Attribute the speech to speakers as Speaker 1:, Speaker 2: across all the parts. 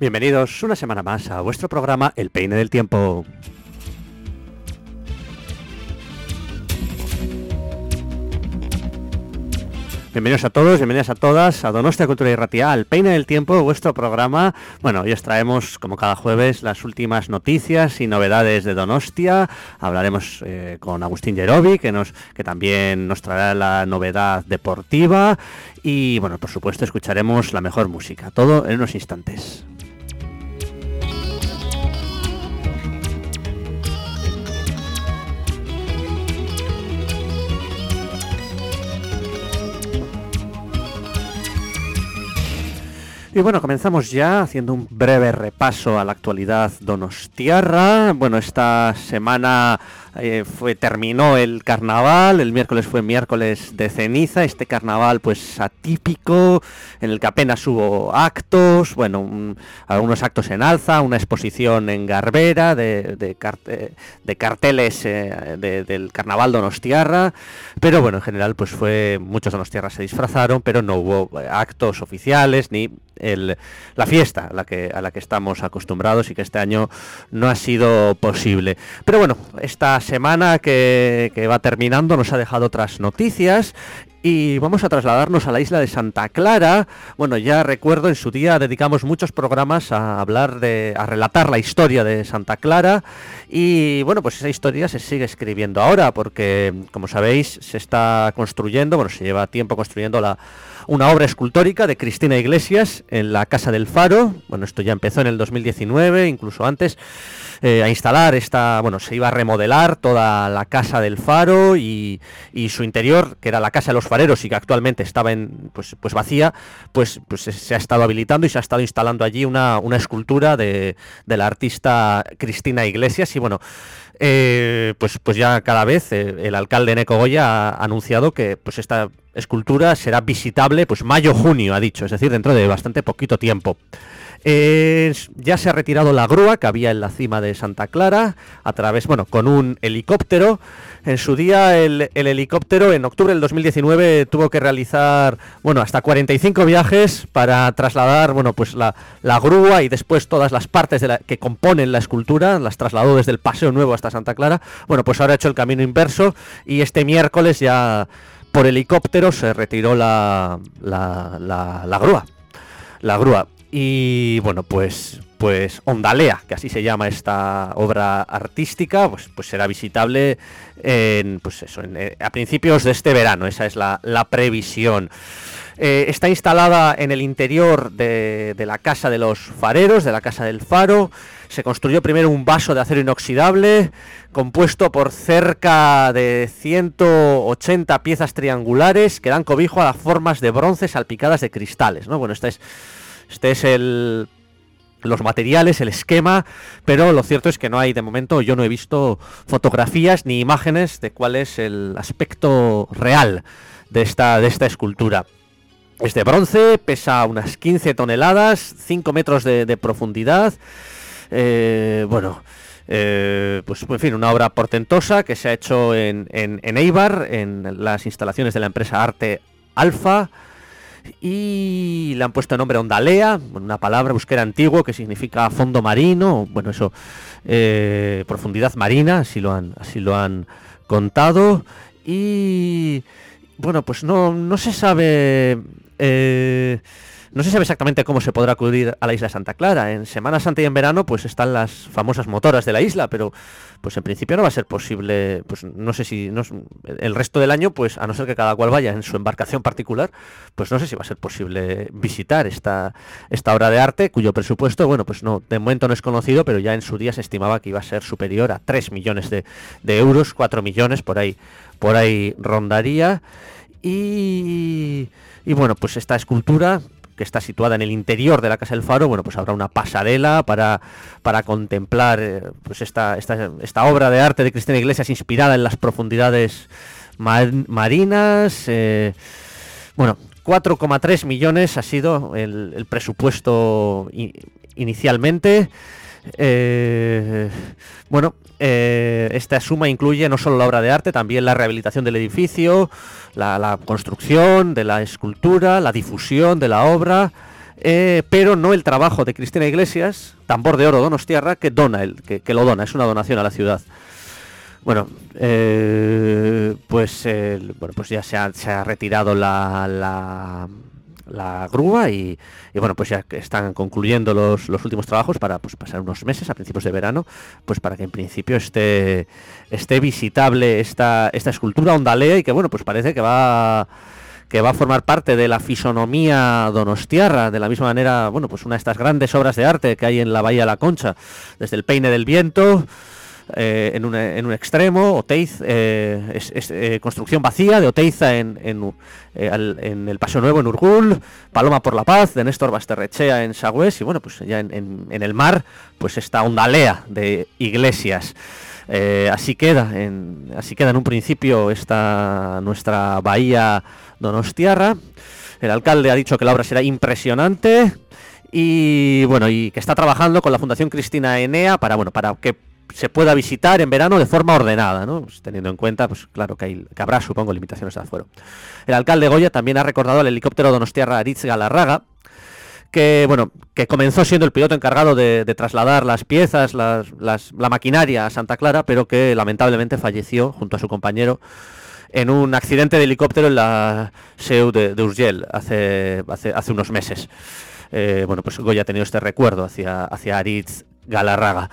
Speaker 1: Bienvenidos una semana más a vuestro programa El Peine del Tiempo. Bienvenidos a todos, bienvenidas a todas a Donostia Cultura y Ratia, al Peine del Tiempo, vuestro programa. Bueno, hoy os traemos, como cada jueves, las últimas noticias y novedades de Donostia. Hablaremos eh, con Agustín Yerobi, que, nos, que también nos traerá la novedad deportiva. Y, bueno, por supuesto, escucharemos la mejor música. Todo en unos instantes. Y bueno, comenzamos ya haciendo un breve repaso a la actualidad donostiarra. Bueno, esta semana eh, fue terminó el carnaval, el miércoles fue miércoles de ceniza, este carnaval pues atípico, en el que apenas hubo actos, bueno, algunos actos en alza, una exposición en Garbera de, de, carteles eh, del carnaval donostiarra, pero bueno, en general pues fue, muchos donostiarras se disfrazaron, pero no hubo actos oficiales ni la fiesta a la, que, a la que estamos acostumbrados y que este año no ha sido posible. Pero bueno, esta semana que, que va terminando nos ha dejado otras noticias y vamos a trasladarnos a la isla de Santa Clara. Bueno, ya recuerdo en su día dedicamos muchos programas a hablar de a relatar la historia de Santa Clara y bueno, pues esa historia se sigue escribiendo ahora porque como sabéis se está construyendo, bueno, se lleva tiempo construyendo la una obra escultórica de Cristina Iglesias en la Casa del Faro. Bueno, esto ya empezó en el 2019, incluso antes, eh, a instalar esta, bueno, se iba a remodelar toda la Casa del Faro y, su interior, que era la Casa de los Fareros y que actualmente estaba en, pues, pues vacía, pues, pues se ha estado habilitando y se ha estado instalando allí una, una escultura de, de la artista Cristina Iglesias y bueno, eh, pues, pues ya cada vez eh, el alcalde Neco Goya ha anunciado que pues esta escultura será visitable pues mayo-junio, ha dicho, es decir, dentro de bastante poquito tiempo. ya se ha retirado la grúa que había en la cima de Santa Clara a través, bueno, con un helicóptero. En su día el, helicóptero en octubre del 2019 tuvo que realizar, bueno, hasta 45 viajes para trasladar, bueno, pues la, grúa y después todas las partes de la, que componen la escultura, las trasladó desde el Paseo Nuevo hasta Santa Clara. Bueno, pues ahora ha hecho el camino inverso y este miércoles ya por helicóptero se retiró la, la, la, grúa. La grúa. Y bueno, pues, pues Ondalea, que así se llama esta obra artística, pues, pues será visitable en, pues eso, eh, a principios de este verano, esa es la, previsión. Eh, está instalada en el interior de, de la casa de los fareros, de la casa del faro. Se construyó primero un vaso de acero inoxidable compuesto por cerca de 180 piezas triangulares que dan cobijo a las formas de bronce salpicadas de cristales. ¿no? Bueno, este es, este es el, los materiales, el esquema, pero lo cierto es que no hay de momento, yo no he visto fotografías ni imágenes de cuál es el aspecto real de esta, de esta escultura. Es de bronce, pesa unas 15 toneladas, 5 metros de profundidad. Eh, bueno, eh, pues en fin, una obra portentosa que se ha hecho en, en, Eibar, en las instalaciones de la empresa Arte Alfa. Y le han puesto el nombre Ondalea, una palabra busquera antiguo que significa fondo marino, bueno, eso, eh, profundidad marina, así lo han, así lo han contado. Y bueno, pues no, no se sabe. No se sabe exactamente cómo se podrá acudir a la isla Santa Clara. En Semana Santa y en verano pues están las famosas motoras de la isla, pero pues en principio no va a ser posible, pues no sé si el resto del año, pues a no ser que cada cual vaya en su embarcación particular, pues no sé si va a ser posible visitar esta, esta obra de arte, cuyo presupuesto, bueno, pues no, de momento no es conocido, pero ya en su día se estimaba que iba a ser superior a 3 millones de, de euros, 4 millones, por ahí, por ahí rondaría. Y, y bueno, pues esta escultura que está situada en el interior de la Casa del Faro, bueno, pues habrá una pasarela para, para contemplar eh, pues esta, esta, esta, obra de arte de Cristina Iglesias inspirada en las profundidades marinas. Eh, bueno, 4,3 millones ha sido el, presupuesto inicialmente. Eh, bueno, esta suma incluye no solo la obra de arte, también la rehabilitación del edificio, la, construcción de la escultura, la difusión de la obra eh, pero no el trabajo de Cristina Iglesias, tambor de oro Donostiarra, que dona el, que, lo dona, es una donación a la ciudad. Bueno, eh, pues, bueno, pues ya se ha, retirado la, grúa y, bueno, pues ya están concluyendo los, últimos trabajos para pues, pasar unos meses a principios de verano, pues para que en principio esté, esté visitable esta, esta escultura ondalea y que bueno, pues parece que va que va a formar parte de la fisonomía donostiarra, de la misma manera, bueno, pues una de estas grandes obras de arte que hay en la Bahía de la Concha, desde el Peine del Viento, eh, en, un, en, un, extremo, Oteiz, eh, eh, construcción vacía de Oteiza en, el Paso Nuevo en Urgul, Paloma por la Paz de Néstor Basterrechea en Sagües y bueno, pues ya en, el mar, pues esta ondalea de iglesias. así queda, en, así queda en un principio esta nuestra bahía Donostiarra. El alcalde ha dicho que la obra será impresionante y bueno, y que está trabajando con la Fundación Cristina Enea para bueno, para que se pueda visitar en verano de forma ordenada, ¿no? Pues teniendo en cuenta, pues claro que, habrá, supongo, limitaciones de afuera. El alcalde Goya también ha recordado al helicóptero Donostiarra Aritz Galarraga, que bueno, que comenzó siendo el piloto encargado de, trasladar las piezas, la maquinaria a Santa Clara, pero que lamentablemente falleció junto a su compañero en un accidente de helicóptero en la SEU de, Urgel hace, hace, unos meses. Eh, bueno, pues Goya ha tenido este recuerdo hacia, hacia Aritz Galarraga.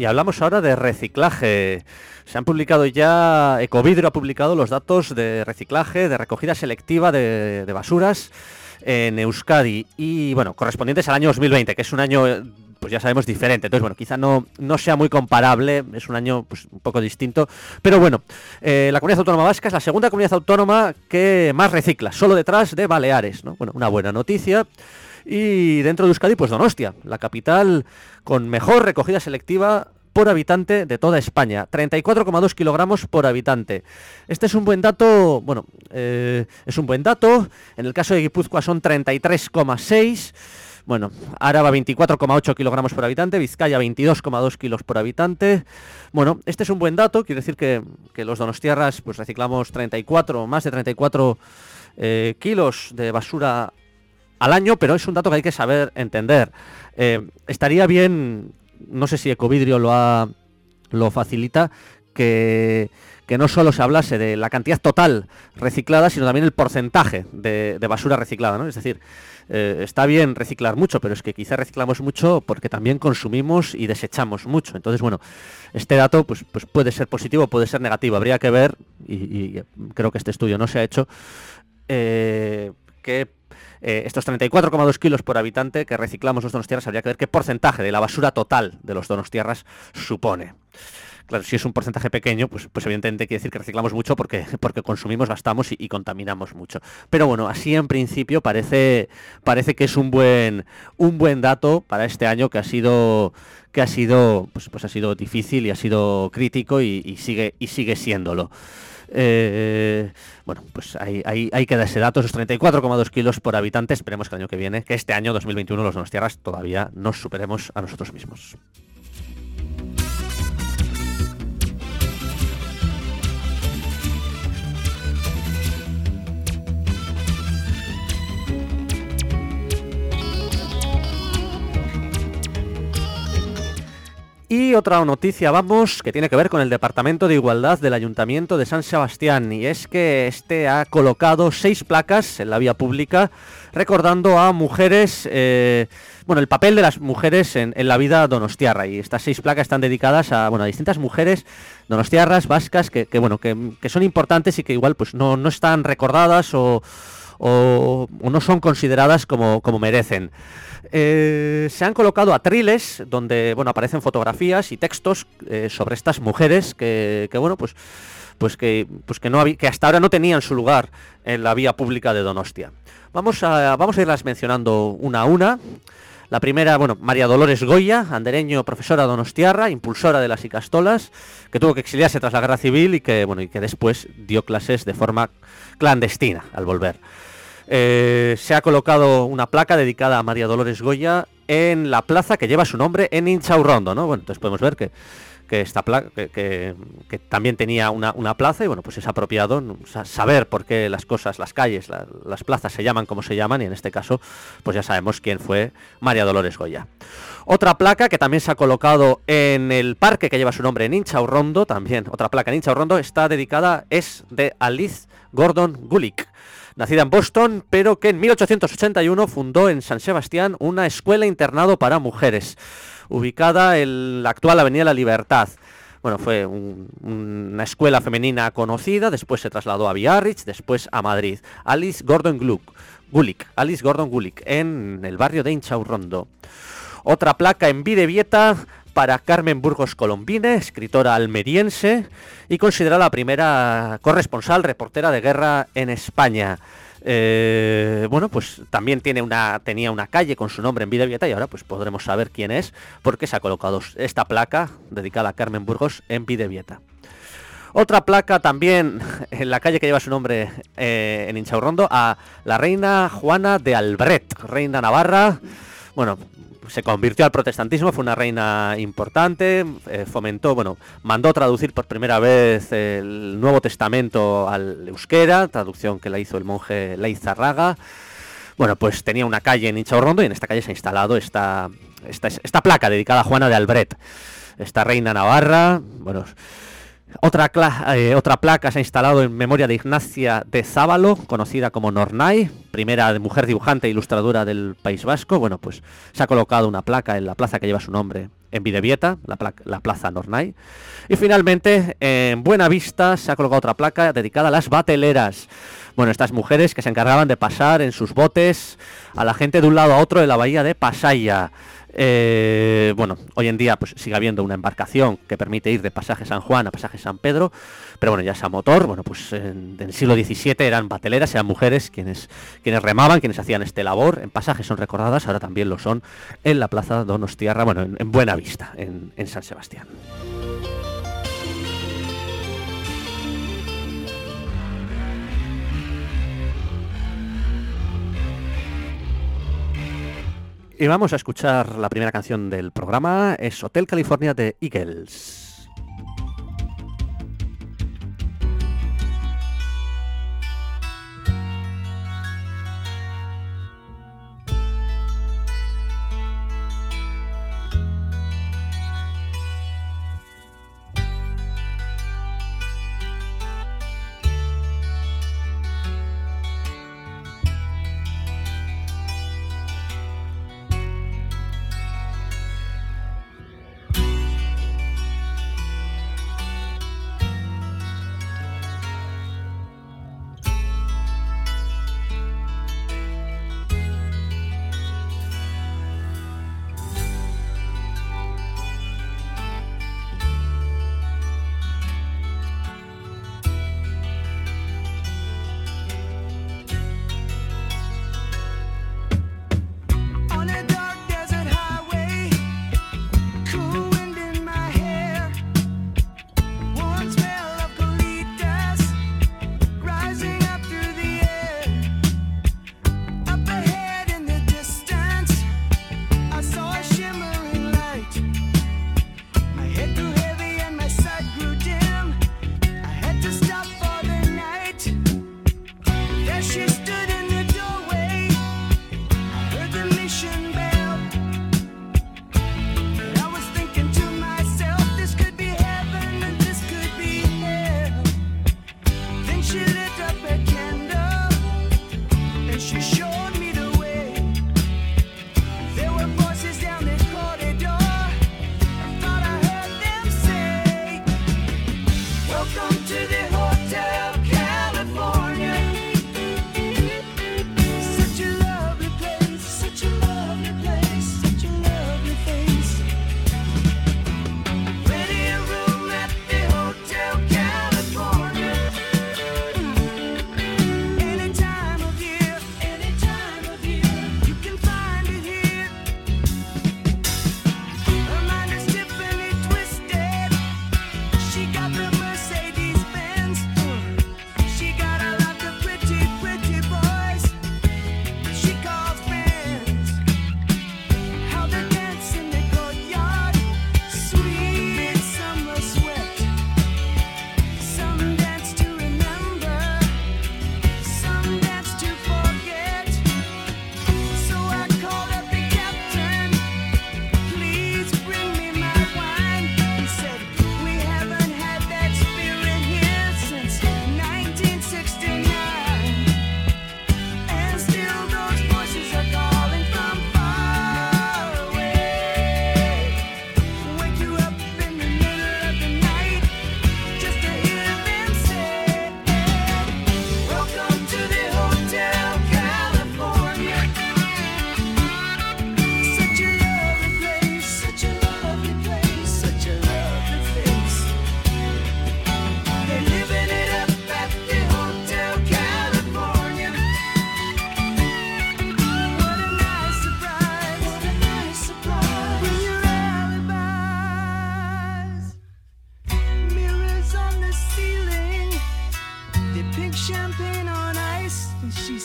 Speaker 1: Y hablamos ahora de reciclaje. Se han publicado ya, Ecovidrio ha publicado los datos de reciclaje, de recogida selectiva de, basuras en Euskadi y bueno, correspondientes al año 2020, que es un año pues ya sabemos diferente. Entonces, bueno, quizá no, no sea muy comparable, es un año pues, un poco distinto. Pero bueno, eh, la comunidad autónoma vasca es la segunda comunidad autónoma que más recicla, solo detrás de Baleares, ¿no? Bueno, una buena noticia. Y dentro de Euskadi, pues Donostia, la capital con mejor recogida selectiva por habitante de toda España. 34,2 kilogramos por habitante. Este es un buen dato, bueno, eh, es un buen dato. En el caso de Guipúzcoa son 33,6. Bueno, Araba 24,8 kilogramos por habitante, Vizcaya 22,2 kilos por habitante. Bueno, este es un buen dato, quiere decir que, los donostiarras pues reciclamos 34, más de 34 eh, kilos de basura al año, pero es un dato que hay que saber entender. Eh, estaría bien, no sé si Ecovidrio lo, ha, lo facilita, que, no solo se hablase de la cantidad total reciclada, sino también el porcentaje de, basura reciclada, ¿no? Es decir, eh, está bien reciclar mucho, pero es que quizá reciclamos mucho porque también consumimos y desechamos mucho. Entonces, bueno, este dato pues, pues puede ser positivo, puede ser negativo. Habría que ver, y, creo que este estudio no se ha hecho, eh, que eh, estos 34,2 kilos por habitante que reciclamos los donostiarras, habría que ver qué porcentaje de la basura total de los donostiarras supone. Claro, si es un porcentaje pequeño, pues, pues evidentemente quiere decir que reciclamos mucho porque, porque consumimos, gastamos y, contaminamos mucho. Pero bueno, así en principio parece, parece que es un buen, un buen dato para este año que ha sido que ha sido pues, pues ha sido difícil y ha sido crítico y sigue y sigue siéndolo. Eh, bueno, pues ahí, ahí, ahí, queda ese dato, esos 34,2 kilos por habitante. Esperemos que el año que viene, que este año 2021 los tierras todavía nos superemos a nosotros mismos. Y otra noticia, vamos, que tiene que ver con el Departamento de Igualdad del Ayuntamiento de San Sebastián. Y es que este ha colocado seis placas en la vía pública recordando a mujeres, eh, bueno, el papel de las mujeres en, la vida donostiarra. Y estas seis placas están dedicadas a, bueno, a distintas mujeres donostiarras, vascas, que, bueno, que, son importantes y que igual pues no, no están recordadas o, o, no son consideradas como, como merecen. Eh, se han colocado atriles donde bueno aparecen fotografías y textos eh, sobre estas mujeres que, bueno pues pues que pues que no que hasta ahora no tenían su lugar en la vía pública de Donostia. Vamos a vamos a irlas mencionando una a una. La primera, bueno, María Dolores Goya, andereño, profesora donostiarra, impulsora de las Icastolas, que tuvo que exiliarse tras la guerra civil y que, bueno, y que después dio clases de forma clandestina al volver. Eh, se ha colocado una placa dedicada a María Dolores Goya en la plaza que lleva su nombre en Inchaurrondo, ¿no? Bueno, entonces podemos ver que esta que, también tenía una, plaza y bueno, pues es apropiado saber por qué las cosas, las calles, las plazas se llaman como se llaman y en este caso pues ya sabemos quién fue María Dolores Goya. Otra placa que también se ha colocado en el parque que lleva su nombre en Inchaurrondo, también otra placa en Inchaurrondo, está dedicada, es de Alice Gordon Gulick nacida en Boston, pero que en 1881 fundó en San Sebastián una escuela internado para mujeres ubicada en la actual Avenida La Libertad. Bueno, fue una escuela femenina conocida, después se trasladó a Biarritz, después a Madrid. Alice Gordon Gulick, Alice Gordon Gulick, en el barrio de Inchaurrondo. Otra placa en Videvieta para Carmen Burgos Colombine, escritora almeriense y considerada la primera corresponsal reportera de guerra en España. Eh, bueno, pues también tiene una, tenía una calle con su nombre en Videvieta y ahora pues podremos saber quién es porque se ha colocado esta placa dedicada a Carmen Burgos en Videvieta. Otra placa también en la calle que lleva su nombre eh, en Inchaurrondo a la reina Juana de Albret, reina navarra. Bueno, se convirtió al protestantismo, fue una reina importante, eh, fomentó, bueno, mandó traducir por primera vez el Nuevo Testamento al euskera, traducción que la hizo el monje Leizarraga. Bueno, pues tenía una calle en Inchaurrondo y en esta calle se ha instalado esta, esta, placa dedicada a Juana de Albret, esta reina navarra, bueno, otra, eh, otra, placa se ha instalado en memoria de Ignacia de Zábalo, conocida como Nornay, primera mujer dibujante e ilustradora del País Vasco. Bueno, pues se ha colocado una placa en la plaza que lleva su nombre en Videvieta, la, la plaza Nornay. Y finalmente, en Buena Vista se ha colocado otra placa dedicada a las bateleras. Bueno, estas mujeres que se encargaban de pasar en sus botes a la gente de un lado a otro de la bahía de Pasaya. Eh, bueno, hoy en día pues sigue habiendo una embarcación que permite ir de pasaje San Juan a pasaje San Pedro, pero bueno, ya sea motor, bueno, pues en, el siglo XVII eran bateleras, eran mujeres quienes, quienes remaban, quienes hacían este labor, en pasajes son recordadas, ahora también lo son en la plaza Donostiarra, bueno, en, Buena Vista, en San Sebastián. Y vamos a escuchar la primera canción del programa, es Hotel California de Eagles.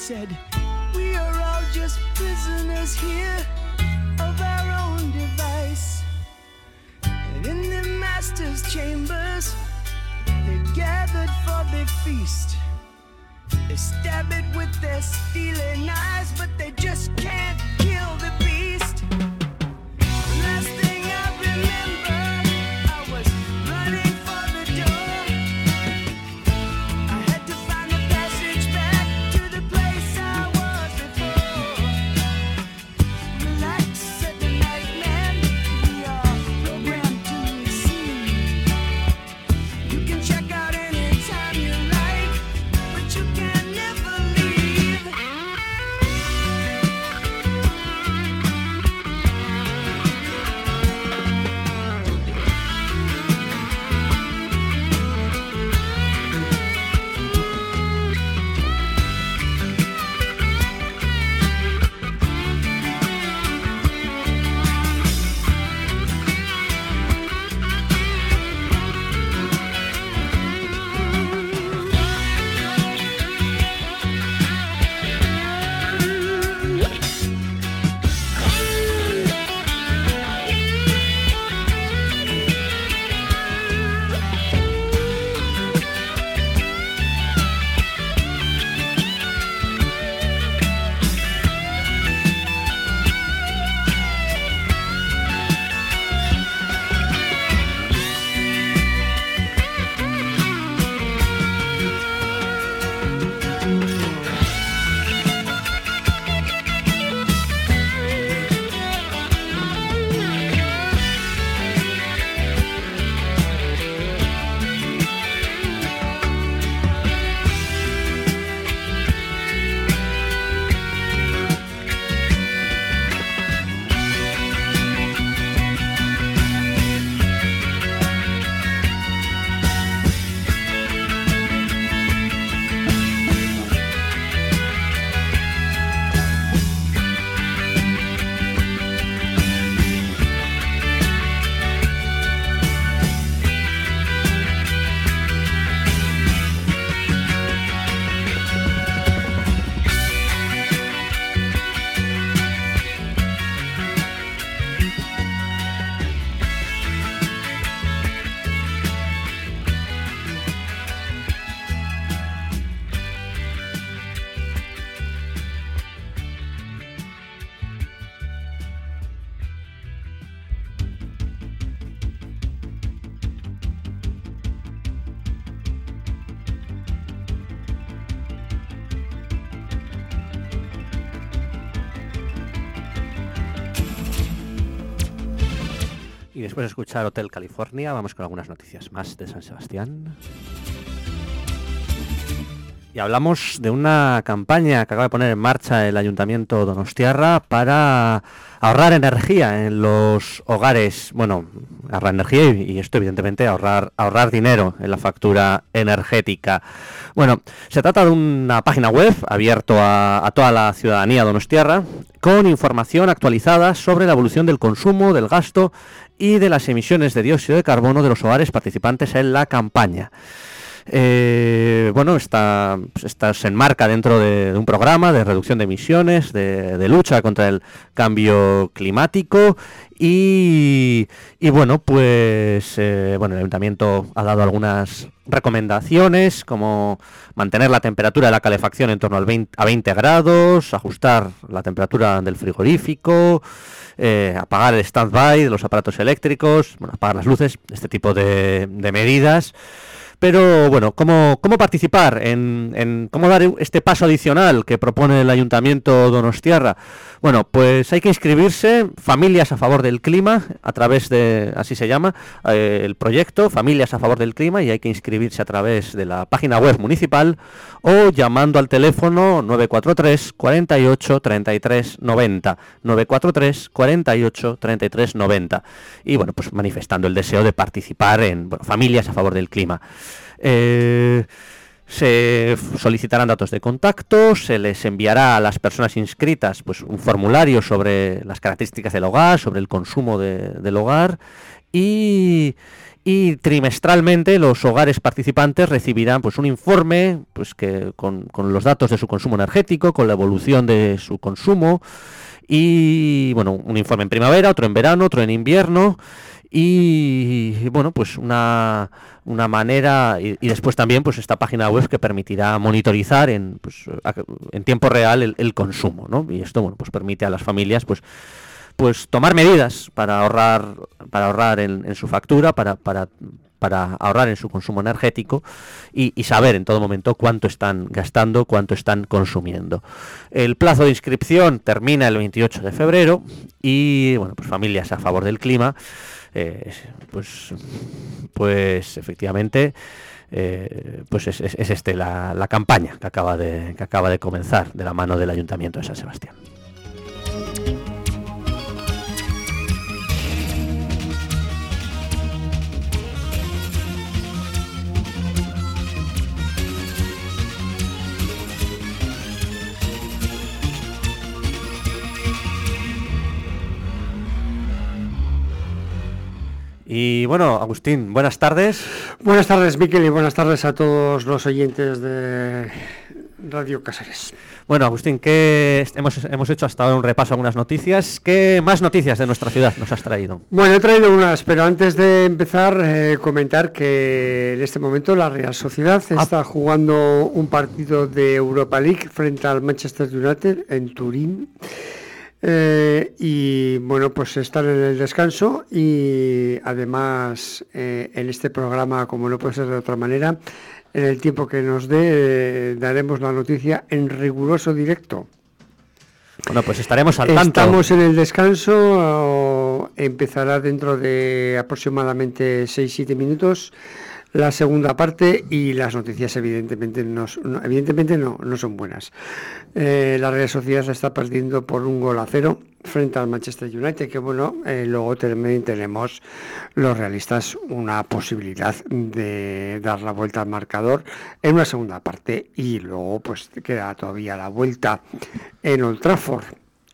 Speaker 2: Said, We are all just prisoners here of our own device. And in the master's chambers, they gathered for the feast. They stab it with their stealing eyes, but they just can't
Speaker 1: después de escuchar Hotel California, vamos con algunas noticias más de San Sebastián. Y hablamos de una campaña que acaba de poner en marcha el Ayuntamiento Donostiarra para ahorrar energía en los hogares. Bueno, ahorrar energía y, esto evidentemente ahorrar, ahorrar dinero en la factura energética. Bueno, se trata de una página web abierto a, a toda la ciudadanía donostiarra con información actualizada sobre la evolución del consumo, del gasto y de las emisiones de dióxido de carbono de los hogares participantes en la campaña. Eh, bueno, está, está, se enmarca dentro de, un programa de reducción de emisiones, de, de lucha contra el cambio climático y, y bueno, pues eh, bueno, el ayuntamiento ha dado algunas recomendaciones como mantener la temperatura de la calefacción en torno al 20, a 20 grados, ajustar la temperatura del frigorífico, eh, apagar el stand-by de los aparatos eléctricos, bueno, apagar las luces, este tipo de medidas. Pero bueno, ¿cómo, cómo participar en, en, cómo dar este paso adicional que propone el Ayuntamiento Donostiarra? Bueno, pues hay que inscribirse, Familias a Favor del Clima, a través de, así se llama, eh, el proyecto, Familias a Favor del Clima, y hay que inscribirse a través de la página web municipal o llamando al teléfono 943 48 33 90, 943 48 33 90, y bueno, pues manifestando el deseo de participar en bueno, Familias a Favor del Clima. Eh, Se solicitarán datos de contacto, se les enviará a las personas inscritas pues, un formulario sobre las características del hogar, sobre el consumo de- del hogar y, y trimestralmente los hogares participantes recibirán pues, un informe pues, que, con, con los datos de su consumo energético, con la evolución de su consumo y bueno, un informe en primavera, otro en verano, otro en invierno y bueno, pues una, una manera y, después también pues esta página web que permitirá monitorizar en, pues, en tiempo real el, consumo, ¿no? Y esto bueno, pues permite a las familias pues pues tomar medidas para ahorrar para ahorrar en, en su factura, para, para, para ahorrar en su consumo energético y, y saber en todo momento cuánto están gastando, cuánto están consumiendo. El plazo de inscripción termina el 28 de febrero y bueno, pues familias a favor del clima, eh, pues, pues efectivamente eh, pues es, es- es este la, la campaña que acaba de que acaba de comenzar de la mano del Ayuntamiento de San Sebastián. Y bueno, Agustín, buenas tardes.
Speaker 3: Buenas tardes, Miquel, y buenas tardes a todos los oyentes de Radio Casares.
Speaker 1: Bueno, Agustín, ¿qué est- hemos, hemos hecho hasta ahora un repaso a algunas noticias? ¿Qué más noticias de nuestra ciudad nos has traído?
Speaker 3: Bueno, he traído unas, pero antes de empezar, eh, comentar que en este momento la Real Sociedad está jugando un partido de Europa League frente al Manchester United en Turín. Eh, y bueno, pues están en el descanso y además eh, en este programa, como no puede ser de otra manera, en el tiempo que nos dé, eh, daremos la noticia en riguroso directo.
Speaker 1: Bueno, pues estaremos al tanto.
Speaker 3: Estamos en el descanso, empezará dentro de aproximadamente 6-7 minutos la segunda parte y las noticias evidentemente no, evidentemente no, no son buenas. Eh, la Real Sociedad está perdiendo por un gol a cero frente al Manchester United, que bueno, eh, luego también tenemos los realistas una posibilidad de dar la vuelta al marcador en una segunda parte y luego pues queda todavía la vuelta en Old Trafford,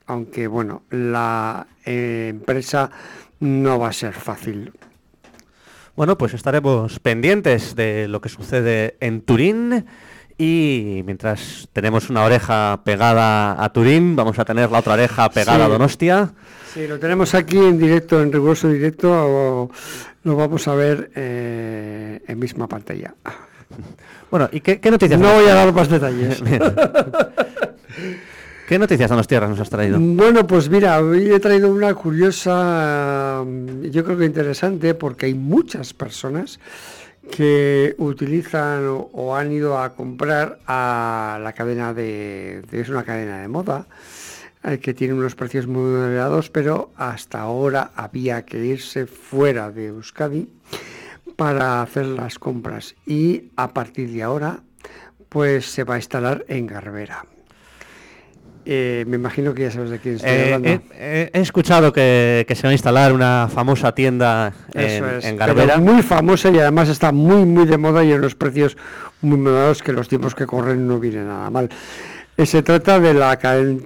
Speaker 3: aunque bueno, la eh, empresa no va a ser fácil.
Speaker 1: Bueno, pues estaremos pendientes de lo que sucede en Turín y mientras tenemos una oreja pegada a Turín, vamos a tener la otra oreja pegada a. Donostia.
Speaker 3: Sí, lo tenemos aquí en directo, en riguroso directo, o lo vamos a ver eh, en misma pantalla.
Speaker 1: Bueno, ¿y qué, qué noticias?
Speaker 3: No voy a dar más detalles.
Speaker 1: ¿Qué noticias de Donostierra nos has traído?
Speaker 3: Bueno, pues mira, hoy he traído una curiosa, yo creo que interesante, porque hay muchas personas que utilizan o, han ido a comprar a la cadena de, es una cadena de moda, eh, que tiene unos precios muy elevados, pero hasta ahora había que irse fuera de Euskadi para hacer las compras y a partir de ahora pues se va a instalar en Garbera. Eh, me imagino que ya sabes de quién estoy
Speaker 1: Eh,
Speaker 3: hablando.
Speaker 1: he, he- escuchado que, que se va a instalar una famosa tienda en,
Speaker 3: Eso es,
Speaker 1: en
Speaker 3: pero
Speaker 1: Garbera.
Speaker 3: muy famosa y además está muy muy de moda y en unos precios muy moderados que los tiempos que corren no viene nada mal. Eh, se trata de la cadena,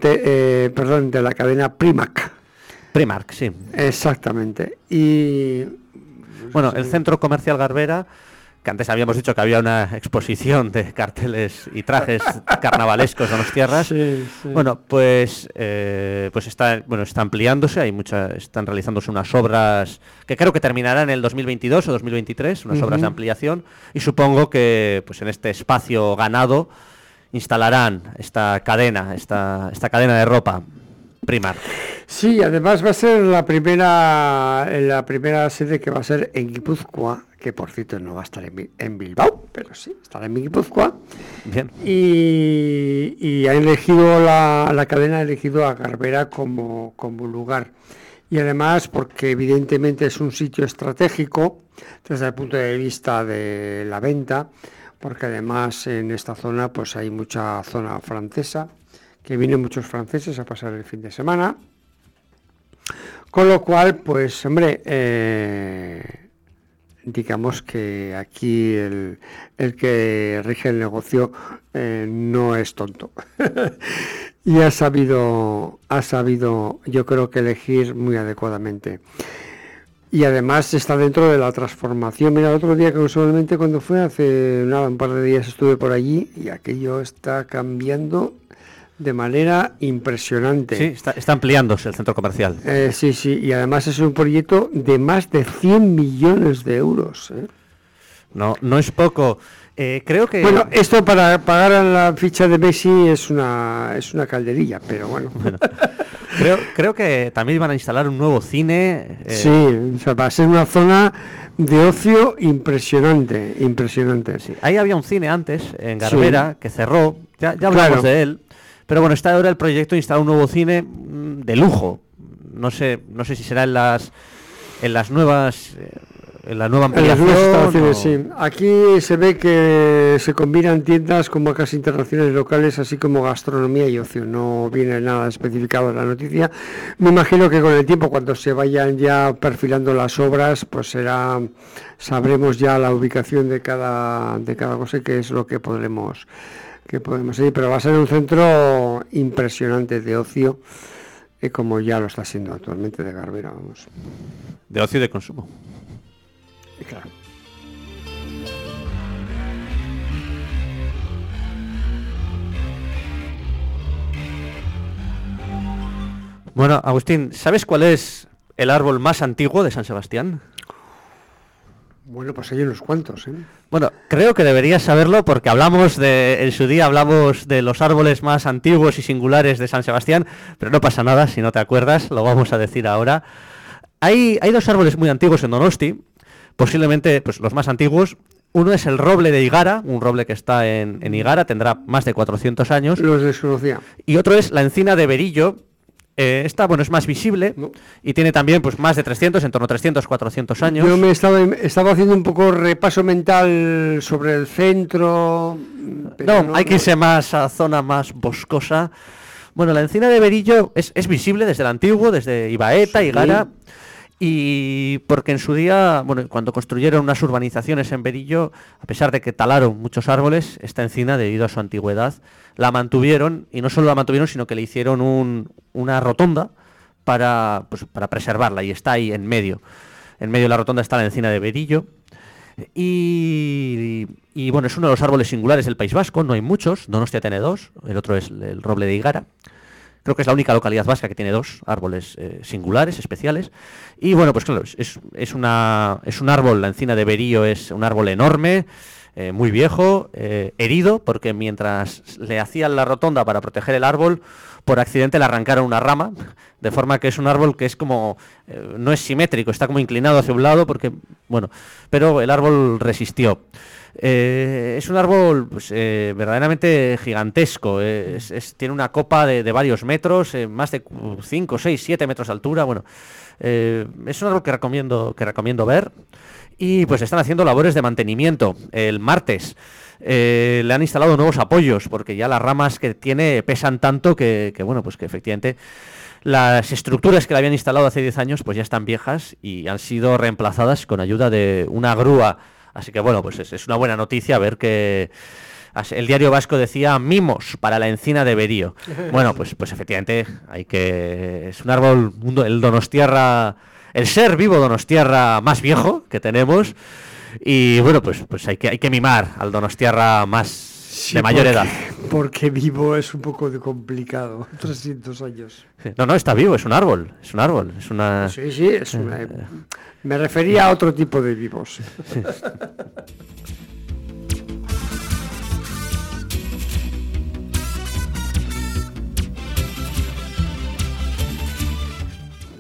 Speaker 3: perdón, de la cadena Primac,
Speaker 1: Primark, sí.
Speaker 3: exactamente. Y
Speaker 1: Bueno, el centro comercial Garbera, que antes habíamos dicho que había una exposición de carteles y trajes carnavalescos de tierras.
Speaker 3: Sí, sí.
Speaker 1: Bueno, pues eh, pues está bueno está ampliándose, hay muchas están realizándose unas obras que creo que terminarán en el 2022 o 2023, unas obras de ampliación y supongo que pues en este espacio ganado instalarán esta cadena, esta esta cadena de ropa Primark.
Speaker 3: Sí, además va a ser la primera, la primera sede que va a ser en Guipúzcoa, que por cierto no va a estar en, Bi- en Bilbao, pero sí, estará en Guipúzcoa.
Speaker 1: Bien.
Speaker 3: Y, y ha elegido la, la cadena ha elegido a Garbera como, como lugar. Y además porque evidentemente es un sitio estratégico desde el punto de vista de la venta, porque además en esta zona pues hay mucha zona francesa, que vienen muchos franceses a pasar el fin de semana. Con lo cual, pues hombre, eh, digamos que aquí el, el que rige el negocio eh, no es tonto. y ha sabido, ha sabido, yo creo que elegir muy adecuadamente. Y además está dentro de la transformación. Mira, el otro día casualmente cuando fue, hace nada, un par de días estuve por allí y aquello está cambiando de manera impresionante.
Speaker 1: Sí, está, está ampliándose el centro comercial.
Speaker 3: Eh, sí, sí, y además es un proyecto de más de 100 millones de euros. ¿eh?
Speaker 1: No, no es poco. Eh, creo que...
Speaker 3: Bueno, esto para pagar a la ficha de Messi es una, es una calderilla, pero bueno.
Speaker 1: Bueno, creo, creo que también van a instalar un nuevo cine. eh,
Speaker 3: Sí, o sea, va a ser una zona de ocio impresionante, impresionante.
Speaker 1: sí. Ahí había un cine antes, en Garbera, que cerró. Ya, ya hablamos
Speaker 3: Claro.
Speaker 1: de él. Pero bueno, está ahora el proyecto de instalar un nuevo cine mm, de lujo. No sé, no sé si será en las en las nuevas eh, en la nueva
Speaker 3: En las nuevas instalaciones,
Speaker 1: o-
Speaker 3: sí. Aquí se ve que se combinan tiendas con marcas internacionales locales, así como gastronomía y ocio. No viene nada especificado en la noticia. Me imagino que con el tiempo, cuando se vayan ya perfilando las obras, pues será sabremos ya la ubicación de cada de cada cosa y qué es lo que podremos que podemos ir. Pero va a ser un centro impresionante de ocio, eh, como ya lo está siendo actualmente de Garbera, vamos.
Speaker 1: de ocio y de consumo.
Speaker 3: Y claro.
Speaker 1: Bueno, Agustín, ¿sabes cuál es el árbol más antiguo de San Sebastián?
Speaker 3: Bueno, pues hay unos cuantos, ¿eh?
Speaker 1: Bueno, creo que deberías saberlo porque hablamos de, en su día hablamos de los árboles más antiguos y singulares de San Sebastián, pero no pasa nada si no te acuerdas, lo vamos a decir ahora. Hay, hay dos árboles muy antiguos en Donosti, posiblemente pues, los más antiguos. Uno es el roble de Igara, un roble que está en, en Igara, tendrá más de 400 años.
Speaker 3: Los desconocía.
Speaker 1: Y otro es la encina de Berillo. Eh, esta, bueno, es más visible
Speaker 3: No.
Speaker 1: y tiene también pues más de 300, en torno a 300, 400 años.
Speaker 3: Yo me estaba, estaba haciendo un poco repaso mental sobre el centro. pero
Speaker 1: No, hay que irse más a zona más boscosa. Bueno, la encina de Berillo es, es visible desde el antiguo, desde Ibaeta,
Speaker 3: Sí.
Speaker 1: Igara. Y porque en su día, bueno, cuando construyeron unas urbanizaciones en Berillo, a pesar de que talaron muchos árboles, esta encina, debido a su antigüedad, la mantuvieron, y no solo la mantuvieron, sino que le hicieron un- una rotonda para, pues, para preservarla, y está ahí en medio. En medio de la rotonda está la encina de Berillo. Y, y, bueno, es uno de los árboles singulares del País Vasco, no hay muchos, Donostia tiene dos, el otro es el roble de Igara. Creo que es la única localidad vasca que tiene dos árboles eh, singulares, especiales. Y bueno, pues claro, es, una, es un árbol, la encina de Berillo es un árbol enorme, eh, muy viejo, eh, herido, porque mientras le hacían la rotonda para proteger el árbol, por accidente le arrancaron una rama, de forma que es un árbol que es como, no es simétrico, está como inclinado hacia un lado, porque, bueno, pero el árbol resistió. Eh, es un árbol pues, eh, verdaderamente gigantesco. eh, tiene una copa de, varios metros, más de 5, 6, 7 metros de altura. Bueno, es un árbol que recomiendo, que recomiendo ver. Y pues están haciendo labores de mantenimiento. El martes le han instalado nuevos apoyos, porque ya las ramas que tiene pesan tanto que, que, bueno, pues que efectivamente las estructuras que le habían instalado hace 10 años pues ya están viejas y han sido reemplazadas con ayuda de una grúa. Así que bueno, pues es, es una buena noticia ver que el diario vasco decía mimos para la encina de Berío. Bueno, pues, pues efectivamente hay que... Es un árbol, el donostiarra, el ser vivo donostiarra más viejo que tenemos. Y bueno, pues, pues hay, que, hay que mimar al donostiarra más
Speaker 3: Sí,
Speaker 1: de mayor
Speaker 3: porque-
Speaker 1: edad.
Speaker 3: Porque vivo es un poco de complicado. 300 años.
Speaker 1: No, no, está vivo, es un árbol, es un árbol, es una...
Speaker 3: Sí, sí, es una- me refería a otro tipo de vivos.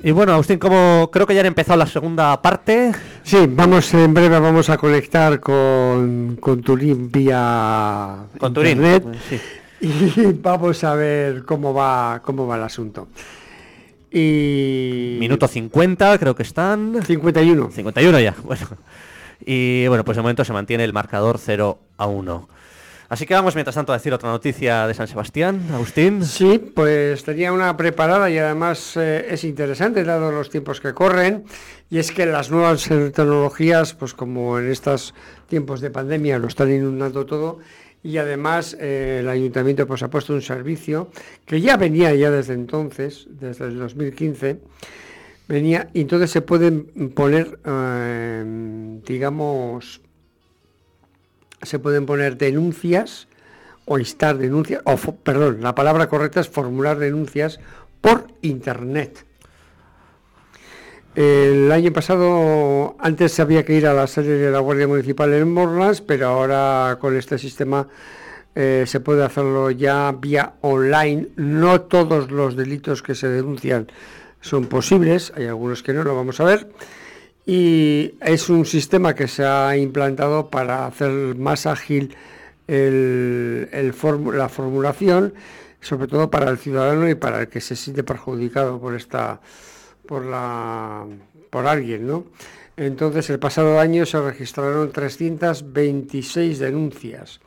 Speaker 1: Y bueno, Agustín, como creo que ya han empezado la segunda parte,
Speaker 3: Sí, vamos en breve vamos a conectar con, con Turín vía
Speaker 1: con Turín.
Speaker 3: internet
Speaker 1: Sí.
Speaker 3: y vamos a ver cómo va cómo va el asunto. Y
Speaker 1: Minuto 50, creo que están.
Speaker 3: 51.
Speaker 1: 51 ya, bueno. Y bueno, pues de momento se mantiene el marcador 0 a 1. Así que vamos mientras tanto a decir otra noticia de San Sebastián, Agustín.
Speaker 3: Sí, pues tenía una preparada y además eh, es interesante dado los tiempos que corren y es que las nuevas tecnologías, pues como en estos tiempos de pandemia lo están inundando todo y además eh, el ayuntamiento pues ha puesto un servicio que ya venía ya desde entonces, desde el 2015 venía y entonces se pueden poner eh, digamos se pueden poner denuncias o instar denuncias, o perdón, la palabra correcta es formular denuncias por internet. El año pasado, antes había que ir a la sede de la Guardia Municipal en Morlas, pero ahora con este sistema eh, se puede hacerlo ya vía online. No todos los delitos que se denuncian son posibles, hay algunos que no, lo vamos a ver y es un sistema que se ha implantado para hacer más ágil el, la formulación, sobre todo para el ciudadano y para el que se siente perjudicado por esta por la por alguien, ¿no? Entonces, el pasado año se registraron 326 denuncias.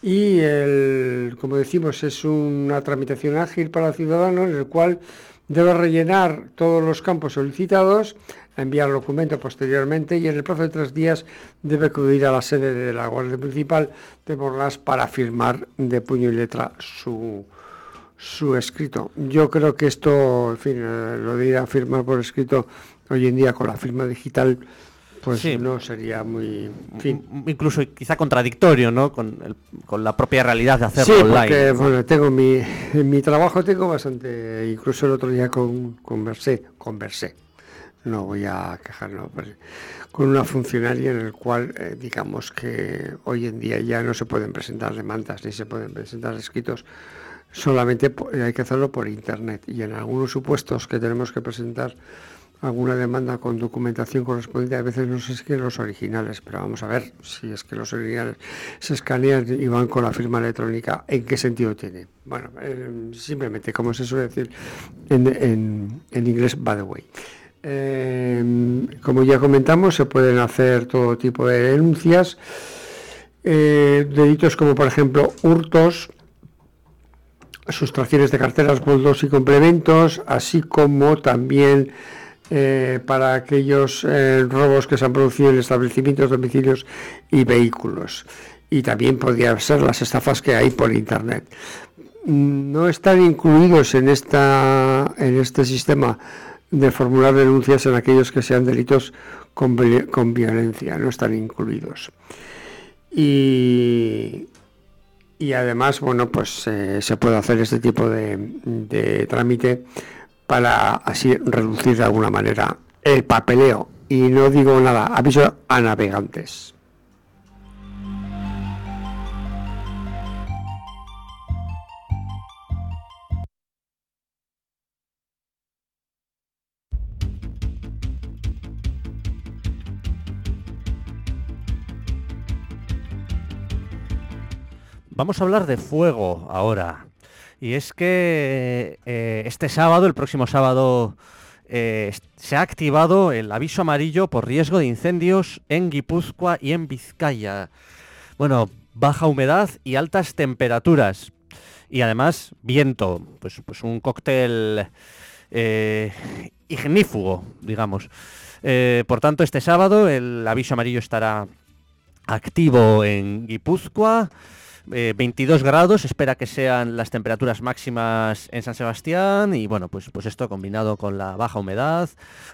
Speaker 3: Y, el, como decimos, es una tramitación ágil para el ciudadano en el cual debe rellenar todos los campos solicitados enviar el documento posteriormente y en el plazo de tres días debe acudir a la sede de la Guardia Municipal de Borlas para firmar de puño y letra su, su escrito. Yo creo que esto, en fin, eh, lo de ir a firmar por escrito hoy en día con la firma digital, pues no sería muy...
Speaker 1: Incluso quizá contradictorio, ¿no? Con, con la propia realidad de hacerlo
Speaker 3: sí,
Speaker 1: online.
Speaker 3: Porque, bueno, tengo mi, en mi trabajo tengo bastante, incluso el otro día con, conversé, conversé no voy a quejarlo, pues, con una funcionaria en el cual eh, digamos que hoy en día ya no se pueden presentar demandas ni se pueden presentar escritos, solamente hay que hacerlo por internet y en algunos supuestos que tenemos que presentar alguna demanda con documentación correspondiente, a veces no sé si los originales, pero vamos a ver si es que los originales se escanean y van con la firma electrónica, ¿en qué sentido tiene? Bueno, eh, simplemente, como se suele decir en, en, en inglés, by the way. Em, como ya comentamos, se pueden hacer todo tipo de denuncias. Eh, delitos como, por ejemplo, hurtos, sustracciones de carteras, boldos y complementos, así como también eh, para aquellos eh, robos que se han producido en establecimientos, domicilios y vehículos. Y también podrían ser las estafas que hay por Internet. No están incluidos en, esta, en este sistema de formular denuncias en aquellos que sean delitos con, violencia, no están incluidos. Y, y además, bueno, pues eh, se puede hacer este tipo de, de trámite para así reducir de alguna manera el papeleo. Y no digo nada, aviso a navegantes.
Speaker 1: Vamos a hablar de fuego ahora. Y es que eh, este sábado, el próximo sábado, eh, se ha activado el aviso amarillo por riesgo de incendios en Guipúzcoa y en Vizcaya. Bueno, baja humedad y altas temperaturas. Y además, viento. Pues, pues un cóctel eh, ignífugo, digamos. por tanto, este sábado el aviso amarillo estará activo en Guipúzcoa. 22 eh, grados, espera que sean las temperaturas máximas en San Sebastián y bueno, pues, pues esto combinado con la baja humedad,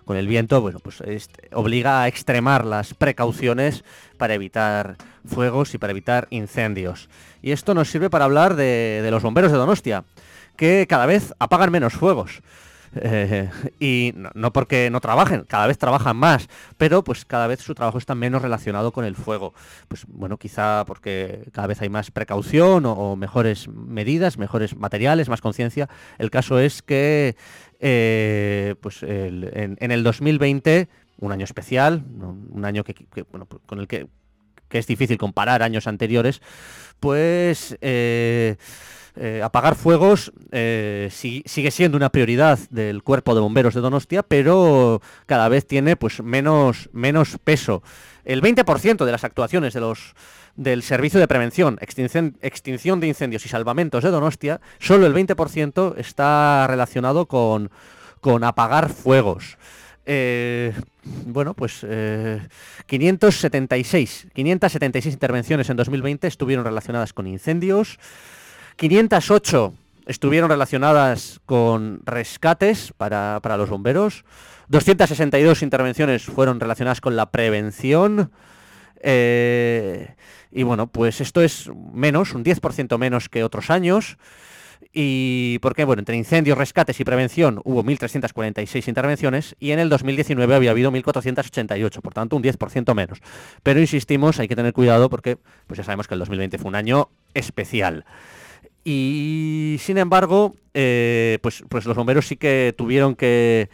Speaker 1: con el viento, bueno, pues obliga a extremar las precauciones para evitar fuegos y para evitar incendios. Y esto nos sirve para hablar de los bomberos de Donostia, que cada vez apagan menos fuegos. Y no, porque no trabajen, cada vez trabajan más, pero pues cada vez su trabajo está menos relacionado con el fuego. Pues bueno, quizá porque cada vez hay más precaución o, mejores medidas, mejores materiales, más conciencia. El caso es que eh, pues en, el 2020, un año especial, un año que, bueno, pues, con el que, es difícil comparar años anteriores, pues eh, eh, apagar fuegos eh, sigue siendo una prioridad del cuerpo de bomberos de Donostia, pero cada vez tiene pues menos, peso el 20% de las actuaciones del Servicio de Prevención, extinción, de incendios y salvamentos de Donostia, solo el 20% está relacionado con, apagar fuegos. Eh, bueno, pues eh, 576, 576 intervenciones en 2020 estuvieron relacionadas con incendios, 508 estuvieron relacionadas con rescates para, para los bomberos, 262 intervenciones fueron relacionadas con la prevención, eh, y bueno, pues esto es menos, un 10% menos que otros años. Y porque, bueno, entre incendios, rescates y prevención hubo 1.346 intervenciones y en el 2019 había habido 1.488, por tanto un 10% menos. Pero insistimos, hay que tener cuidado porque pues ya sabemos que el 2020 fue un año especial. Y sin embargo, eh, pues, pues los bomberos sí que tuvieron que,